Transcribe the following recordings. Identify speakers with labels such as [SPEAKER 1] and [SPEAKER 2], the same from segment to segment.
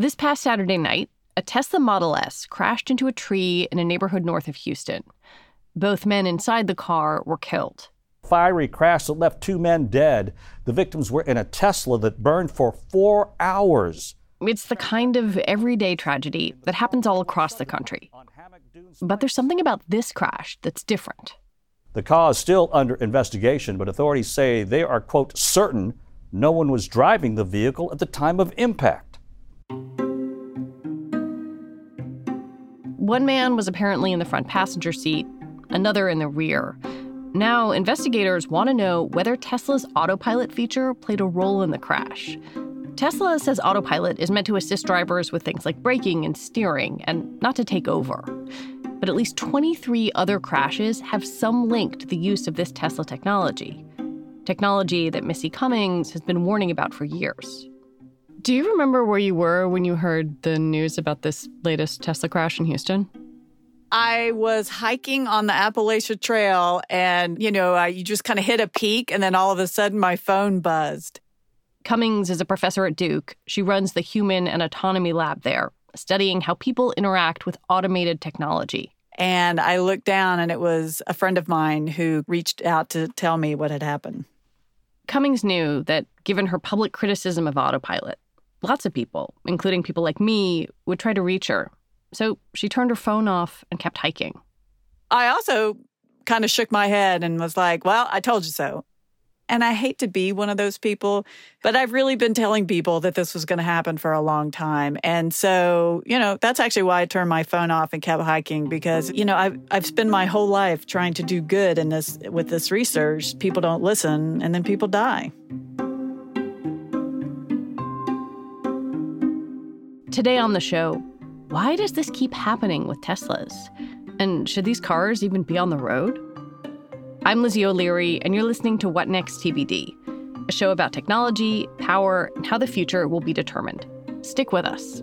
[SPEAKER 1] This past Saturday night, a Tesla Model S crashed into a tree in a neighborhood north of Houston. Both men inside the car were killed.
[SPEAKER 2] Fiery crash that left two men dead. The victims were in a Tesla that burned for four hours.
[SPEAKER 1] It's the kind of everyday tragedy that happens all across the country. But there's something about this crash that's different.
[SPEAKER 2] The cause is still under investigation, but authorities say they are, quote, certain no one was driving the vehicle at the time of impact.
[SPEAKER 1] One man was apparently in the front passenger seat, another in the rear. Now, investigators want to know whether Tesla's autopilot feature played a role in the crash. Tesla says autopilot is meant to assist drivers with things like braking and steering and not to take over. But at least 23 other crashes have some link to the use of this Tesla technology. Technology that Missy Cummings has been warning about for years. Do you remember where you were when you heard the news about this latest Tesla crash in Houston?
[SPEAKER 3] I was hiking on the Appalachia Trail, and you know, I, you just kind of hit a peak, and then all of a sudden, my phone buzzed.
[SPEAKER 1] Cummings is a professor at Duke. She runs the Human and Autonomy Lab there, studying how people interact with automated technology.
[SPEAKER 3] And I looked down, and it was a friend of mine who reached out to tell me what had happened.
[SPEAKER 1] Cummings knew that given her public criticism of autopilot, lots of people, including people like me, would try to reach her. So she turned her phone off and kept hiking.
[SPEAKER 3] I also kind of shook my head and was like, well, I told you so. And I hate to be one of those people, but I've really been telling people that this was going to happen for a long time. And so, you know, that's actually why I turned my phone off and kept hiking because, you know, I've, I've spent my whole life trying to do good in this with this research. People don't listen and then people die.
[SPEAKER 1] Today on the show, why does this keep happening with Teslas? And should these cars even be on the road? I'm Lizzie O'Leary, and you're listening to What Next TBD, a show about technology, power, and how the future will be determined. Stick with us.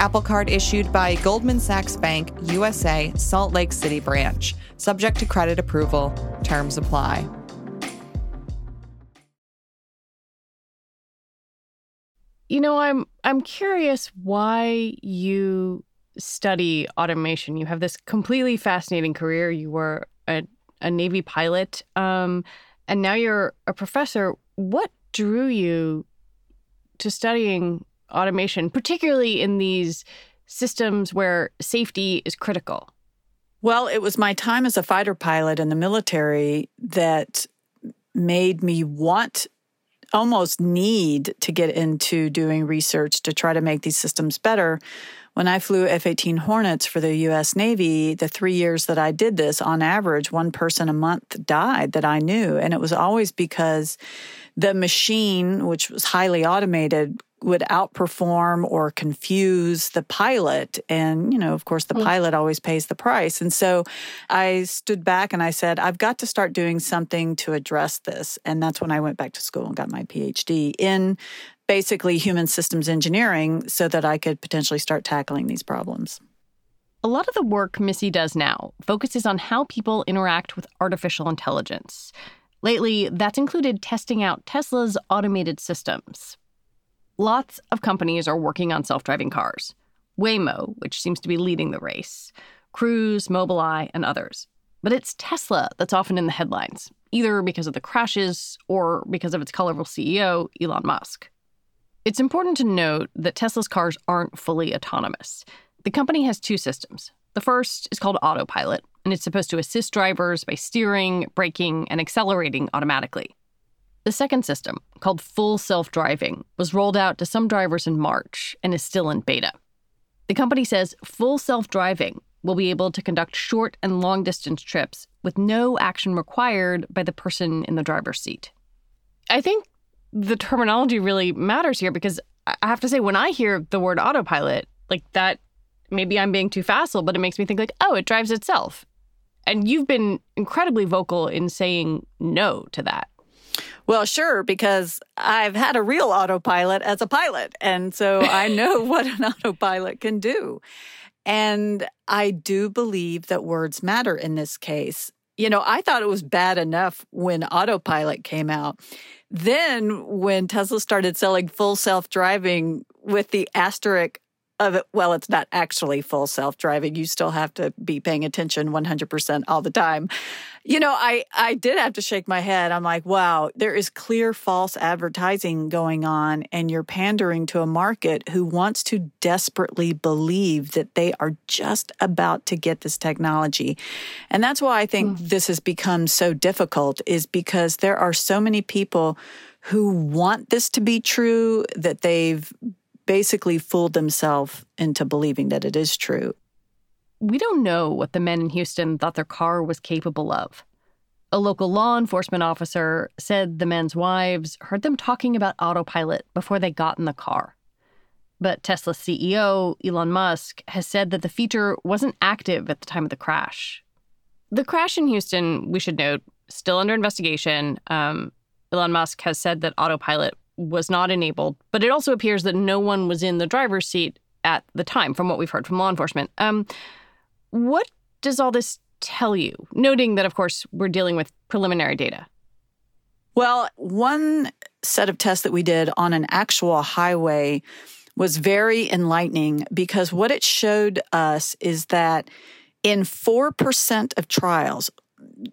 [SPEAKER 4] Apple Card issued by Goldman Sachs Bank, USA, Salt Lake City branch. Subject to credit approval. Terms apply.
[SPEAKER 1] You know, I'm I'm curious why you study automation. You have this completely fascinating career. You were a, a Navy pilot, um, and now you're a professor. What drew you to studying automation, particularly in these systems where safety is critical?
[SPEAKER 3] Well, it was my time as a fighter pilot in the military that made me want almost need to get into doing research to try to make these systems better. When I flew F 18 Hornets for the US Navy, the three years that I did this, on average, one person a month died that I knew. And it was always because the machine, which was highly automated, would outperform or confuse the pilot. And, you know, of course, the mm. pilot always pays the price. And so I stood back and I said, I've got to start doing something to address this. And that's when I went back to school and got my PhD in basically human systems engineering so that I could potentially start tackling these problems.
[SPEAKER 1] A lot of the work Missy does now focuses on how people interact with artificial intelligence. Lately, that's included testing out Tesla's automated systems. Lots of companies are working on self driving cars. Waymo, which seems to be leading the race, Cruise, Mobileye, and others. But it's Tesla that's often in the headlines, either because of the crashes or because of its colorful CEO, Elon Musk. It's important to note that Tesla's cars aren't fully autonomous. The company has two systems. The first is called Autopilot, and it's supposed to assist drivers by steering, braking, and accelerating automatically. The second system, called Full Self Driving, was rolled out to some drivers in March and is still in beta. The company says full self driving will be able to conduct short and long distance trips with no action required by the person in the driver's seat. I think the terminology really matters here because I have to say, when I hear the word autopilot, like that, maybe I'm being too facile, but it makes me think, like, oh, it drives itself. And you've been incredibly vocal in saying no to that.
[SPEAKER 3] Well, sure, because I've had a real autopilot as a pilot. And so I know what an autopilot can do. And I do believe that words matter in this case. You know, I thought it was bad enough when autopilot came out. Then, when Tesla started selling full self driving with the asterisk of it, well, it's not actually full self driving. You still have to be paying attention 100% all the time. You know, I, I did have to shake my head. I'm like, wow, there is clear false advertising going on, and you're pandering to a market who wants to desperately believe that they are just about to get this technology. And that's why I think mm. this has become so difficult, is because there are so many people who want this to be true that they've basically fooled themselves into believing that it is true.
[SPEAKER 1] We don't know what the men in Houston thought their car was capable of. A local law enforcement officer said the men's wives heard them talking about autopilot before they got in the car. But Tesla CEO Elon Musk has said that the feature wasn't active at the time of the crash. The crash in Houston, we should note, still under investigation. Um, Elon Musk has said that autopilot was not enabled, but it also appears that no one was in the driver's seat at the time, from what we've heard from law enforcement. Um, what does all this tell you? Noting that, of course, we're dealing with preliminary data.
[SPEAKER 3] Well, one set of tests that we did on an actual highway was very enlightening because what it showed us is that in 4% of trials,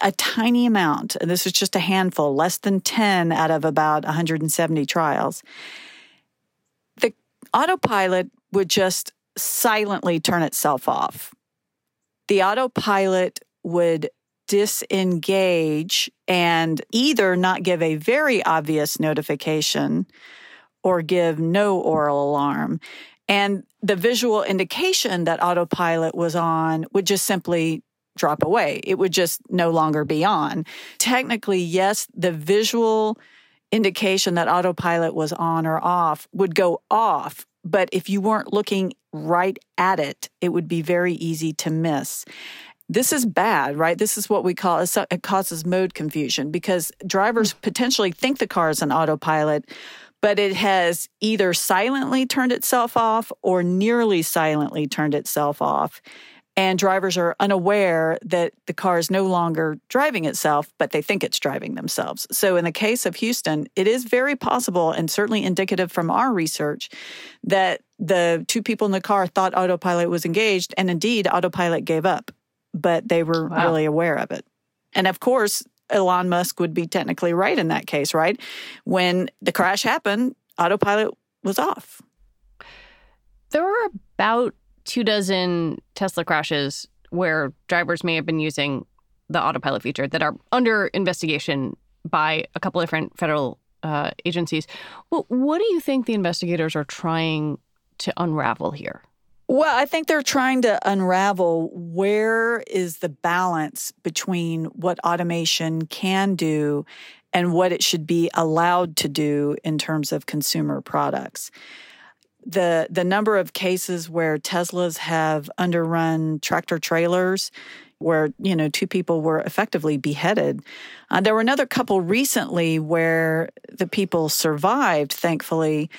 [SPEAKER 3] a tiny amount, and this is just a handful, less than 10 out of about 170 trials, the autopilot would just silently turn itself off. The autopilot would disengage and either not give a very obvious notification or give no aural alarm. And the visual indication that autopilot was on would just simply drop away. It would just no longer be on. Technically, yes, the visual indication that autopilot was on or off would go off. But if you weren't looking right at it, it would be very easy to miss. This is bad, right? This is what we call it causes mode confusion because drivers hmm. potentially think the car is an autopilot, but it has either silently turned itself off or nearly silently turned itself off and drivers are unaware that the car is no longer driving itself, but they think it's driving themselves. So, in the case of Houston, it is very possible and certainly indicative from our research that the two people in the car thought autopilot was engaged, and indeed, autopilot gave up, but they were wow. really aware of it. And of course, Elon Musk would be technically right in that case, right? When the crash happened, autopilot was off.
[SPEAKER 1] There were about two dozen Tesla crashes where drivers may have been using the autopilot feature that are under investigation by a couple different federal uh, agencies. Well, what do you think the investigators are trying to unravel here?
[SPEAKER 3] Well, I think they're trying to unravel where is the balance between what automation can do and what it should be allowed to do in terms of consumer products the the number of cases where Teslas have underrun tractor trailers where you know two people were effectively beheaded. Uh, there were another couple recently where the people survived, thankfully,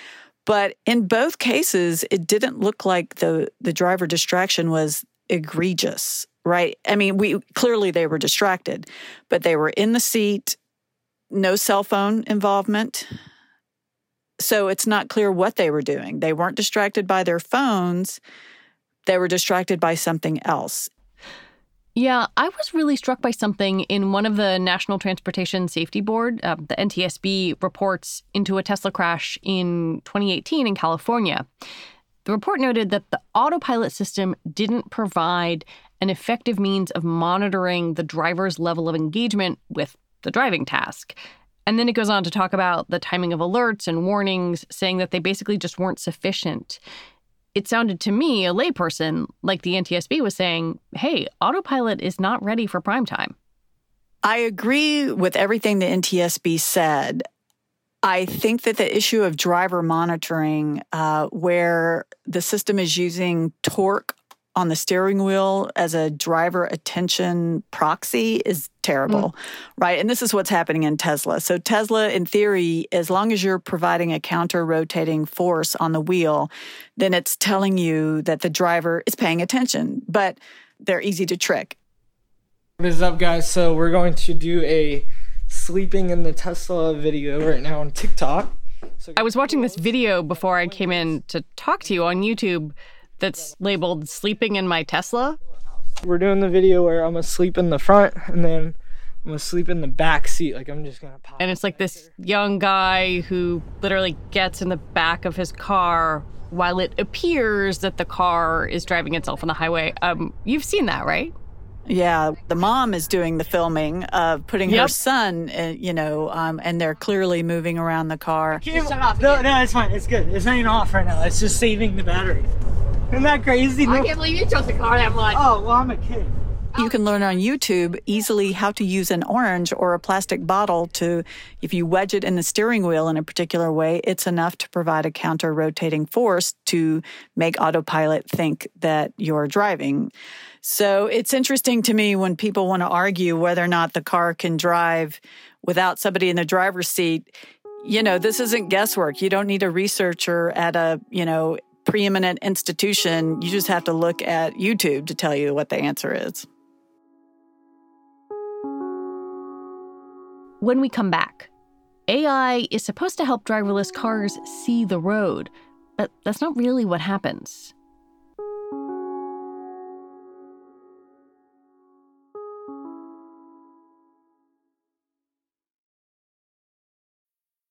[SPEAKER 3] but in both cases, it didn't look like the the driver distraction was egregious. Right? I mean, we clearly they were distracted, but they were in the seat, no cell phone involvement. So it's not clear what they were doing. They weren't distracted by their phones, they were distracted by something else.
[SPEAKER 1] Yeah, I was really struck by something in one of the National Transportation Safety Board, uh, the NTSB, reports into a Tesla crash in 2018 in California. The report noted that the autopilot system didn't provide an effective means of monitoring the driver's level of engagement with the driving task. And then it goes on to talk about the timing of alerts and warnings, saying that they basically just weren't sufficient it sounded to me, a layperson, like the NTSB was saying, hey, autopilot is not ready for prime time.
[SPEAKER 3] I agree with everything the NTSB said. I think that the issue of driver monitoring, uh, where the system is using torque on the steering wheel as a driver attention proxy is terrible, mm. right? And this is what's happening in Tesla. So, Tesla, in theory, as long as you're providing a counter rotating force on the wheel, then it's telling you that the driver is paying attention, but they're easy to trick.
[SPEAKER 5] What is up, guys? So, we're going to do a sleeping in the Tesla video right now on TikTok.
[SPEAKER 1] So I was watching this video before I came in to talk to you on YouTube that's labeled sleeping in my Tesla.
[SPEAKER 5] We're doing the video where I'm gonna sleep in the front and then I'm gonna sleep in the back seat. Like I'm just gonna pop.
[SPEAKER 1] And it's like this young guy who literally gets in the back of his car while it appears that the car is driving itself on the highway. Um, you've seen that, right?
[SPEAKER 3] Yeah, the mom is doing the filming of putting yep. her son, uh, you know, um, and they're clearly moving around the car.
[SPEAKER 5] Shut off. No, no, it's fine. It's good. It's not even off right now. It's just saving the battery. Isn't that crazy?
[SPEAKER 6] I can't believe you chose the car that much.
[SPEAKER 5] Oh, well, I'm a kid.
[SPEAKER 3] You can learn on YouTube easily how to use an orange or a plastic bottle to, if you wedge it in the steering wheel in a particular way, it's enough to provide a counter rotating force to make autopilot think that you're driving. So it's interesting to me when people want to argue whether or not the car can drive without somebody in the driver's seat. You know, this isn't guesswork. You don't need a researcher at a, you know, preeminent institution. You just have to look at YouTube to tell you what the answer is.
[SPEAKER 1] When we come back, AI is supposed to help driverless cars see the road, but that's not really what happens.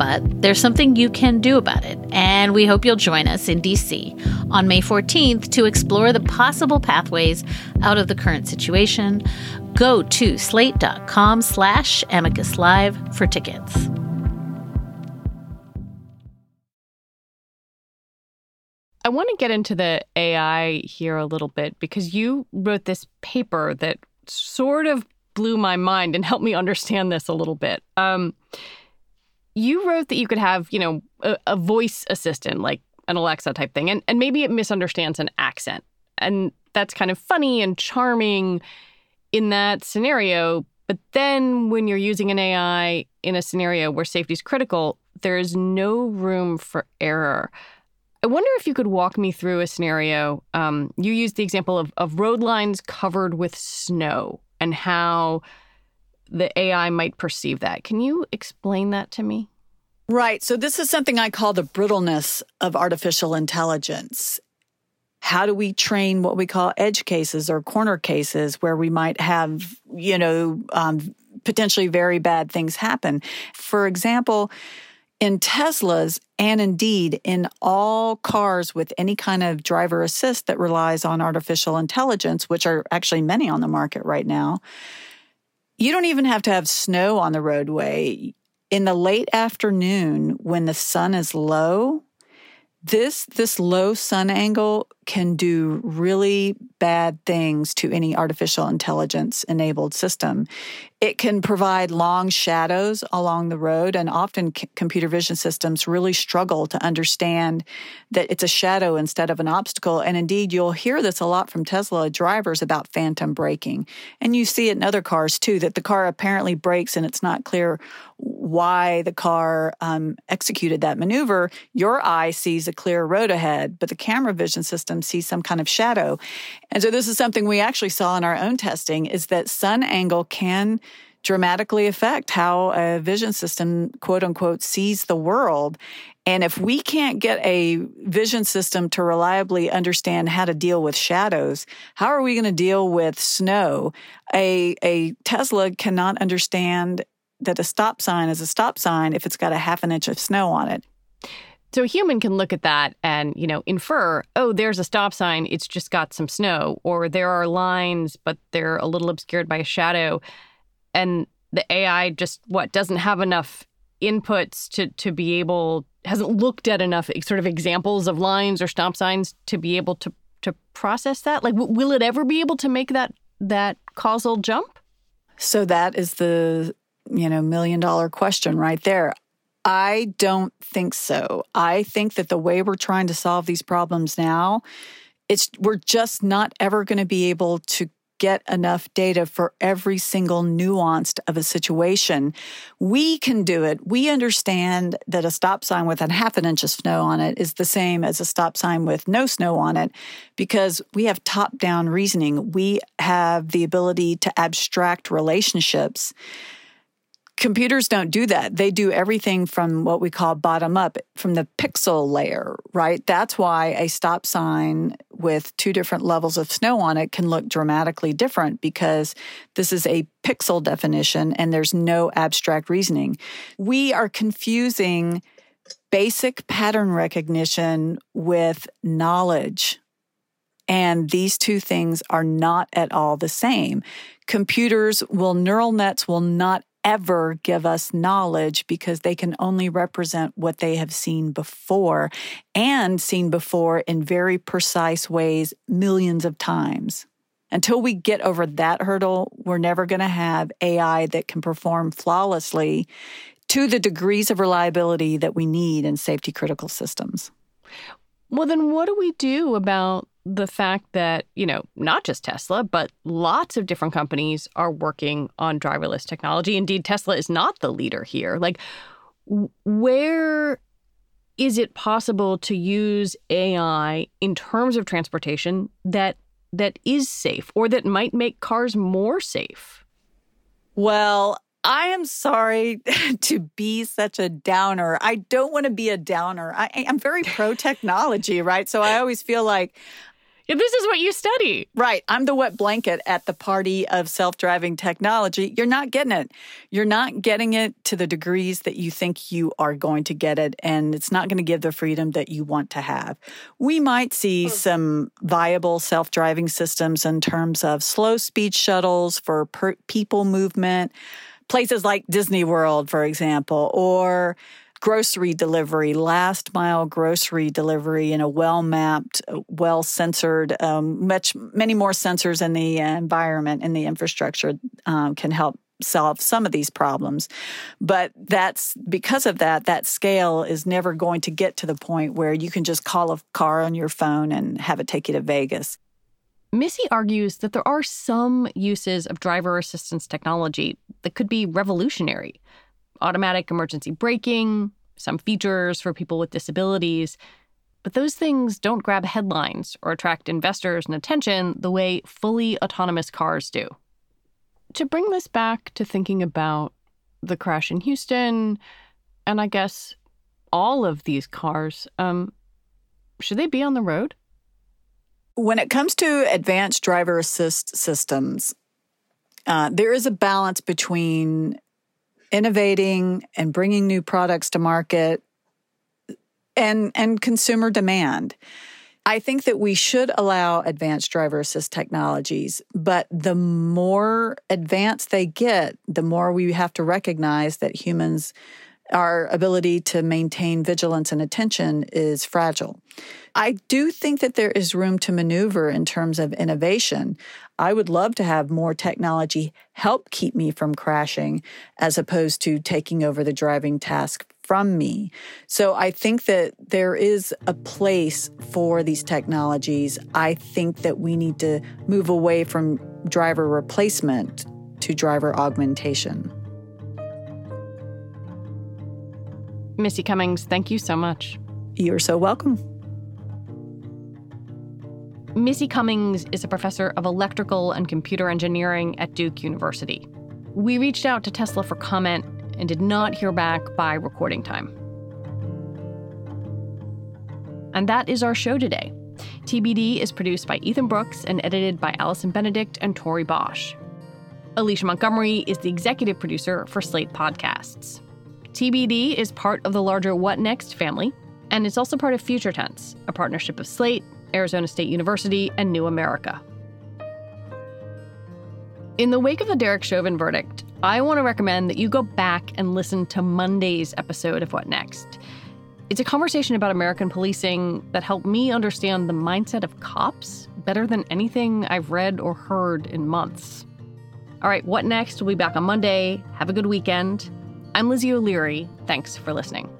[SPEAKER 7] But there's something you can do about it, and we hope you'll join us in DC on May 14th to explore the possible pathways out of the current situation. Go to slate.com slash amicus live for tickets.
[SPEAKER 1] I want to get into the AI here a little bit because you wrote this paper that sort of blew my mind and helped me understand this a little bit. Um, you wrote that you could have, you know, a, a voice assistant like an Alexa type thing, and, and maybe it misunderstands an accent. And that's kind of funny and charming in that scenario. But then when you're using an AI in a scenario where safety is critical, there is no room for error. I wonder if you could walk me through a scenario. Um, you used the example of, of road lines covered with snow and how the AI might perceive that. Can you explain that to me?
[SPEAKER 3] Right. So, this is something I call the brittleness of artificial intelligence. How do we train what we call edge cases or corner cases where we might have, you know, um, potentially very bad things happen? For example, in Teslas and indeed in all cars with any kind of driver assist that relies on artificial intelligence, which are actually many on the market right now, you don't even have to have snow on the roadway. In the late afternoon, when the sun is low, this this low sun angle can do really bad things to any artificial intelligence enabled system. It can provide long shadows along the road, and often c- computer vision systems really struggle to understand that it's a shadow instead of an obstacle. And indeed, you'll hear this a lot from Tesla drivers about phantom braking. And you see it in other cars too, that the car apparently brakes and it's not clear why the car um, executed that maneuver. Your eye sees a clear road ahead, but the camera vision system sees some kind of shadow. And so this is something we actually saw in our own testing is that sun angle can dramatically affect how a vision system, quote unquote, sees the world. And if we can't get a vision system to reliably understand how to deal with shadows, how are we going to deal with snow? A, a Tesla cannot understand that a stop sign is a stop sign if it's got a half an inch of snow on it.
[SPEAKER 1] So a human can look at that and, you know, infer, oh, there's a stop sign, it's just got some snow, or there are lines, but they're a little obscured by a shadow. And the AI just what doesn't have enough inputs to to be able hasn't looked at enough sort of examples of lines or stop signs to be able to to process that? Like w- will it ever be able to make that that causal jump?
[SPEAKER 3] So that is the you know million dollar question right there i don't think so i think that the way we're trying to solve these problems now it's we're just not ever going to be able to get enough data for every single nuance of a situation. We can do it. We understand that a stop sign with a half an inch of snow on it is the same as a stop sign with no snow on it because we have top down reasoning. We have the ability to abstract relationships computers don't do that. They do everything from what we call bottom up, from the pixel layer, right? That's why a stop sign with two different levels of snow on it can look dramatically different because this is a pixel definition and there's no abstract reasoning. We are confusing basic pattern recognition with knowledge. And these two things are not at all the same. Computers will, neural nets will not ever give us knowledge because they can only represent what they have seen before and seen before in very precise ways millions of times. Until we get over that hurdle, we're never going to have AI that can perform flawlessly to the degrees of reliability that we need in safety critical systems.
[SPEAKER 1] Well, then what do we do about the fact that, you know, not just Tesla, but lots of different companies are working on driverless technology. Indeed, Tesla is not the leader here. Like, where is it possible to use AI in terms of transportation that that is safe or that might make cars more safe?
[SPEAKER 3] Well, I am sorry to be such a downer. I don't want to be a downer. I, am very pro technology, right? So I always feel like
[SPEAKER 1] this is what you study.
[SPEAKER 3] Right. I'm the wet blanket at the party of self driving technology. You're not getting it. You're not getting it to the degrees that you think you are going to get it. And it's not going to give the freedom that you want to have. We might see hmm. some viable self driving systems in terms of slow speed shuttles for per- people movement, places like Disney World, for example, or grocery delivery, last mile grocery delivery in a well mapped, well censored, um, much many more sensors in the environment and the infrastructure um, can help solve some of these problems. But that's because of that, that scale is never going to get to the point where you can just call a car on your phone and have it take you to Vegas.
[SPEAKER 1] Missy argues that there are some uses of driver assistance technology that could be revolutionary automatic emergency braking, some features for people with disabilities. But those things don't grab headlines or attract investors and attention the way fully autonomous cars do. to bring this back to thinking about the crash in Houston, and I guess all of these cars, um, should they be on the road?
[SPEAKER 3] When it comes to advanced driver assist systems, uh, there is a balance between innovating and bringing new products to market and and consumer demand. I think that we should allow advanced driver assist technologies, but the more advanced they get, the more we have to recognize that humans our ability to maintain vigilance and attention is fragile. I do think that there is room to maneuver in terms of innovation. I would love to have more technology help keep me from crashing as opposed to taking over the driving task from me. So I think that there is a place for these technologies. I think that we need to move away from driver replacement to driver augmentation.
[SPEAKER 1] Missy Cummings, thank you so much.
[SPEAKER 3] You're so welcome.
[SPEAKER 1] Missy Cummings is a professor of electrical and computer engineering at Duke University. We reached out to Tesla for comment and did not hear back by recording time. And that is our show today. TBD is produced by Ethan Brooks and edited by Allison Benedict and Tori Bosch. Alicia Montgomery is the executive producer for Slate Podcasts. TBD is part of the larger What Next family, and it's also part of Future Tense, a partnership of Slate, Arizona State University, and New America. In the wake of the Derek Chauvin verdict, I want to recommend that you go back and listen to Monday's episode of What Next. It's a conversation about American policing that helped me understand the mindset of cops better than anything I've read or heard in months. All right, What Next? We'll be back on Monday. Have a good weekend. I'm Lizzie O'Leary. Thanks for listening.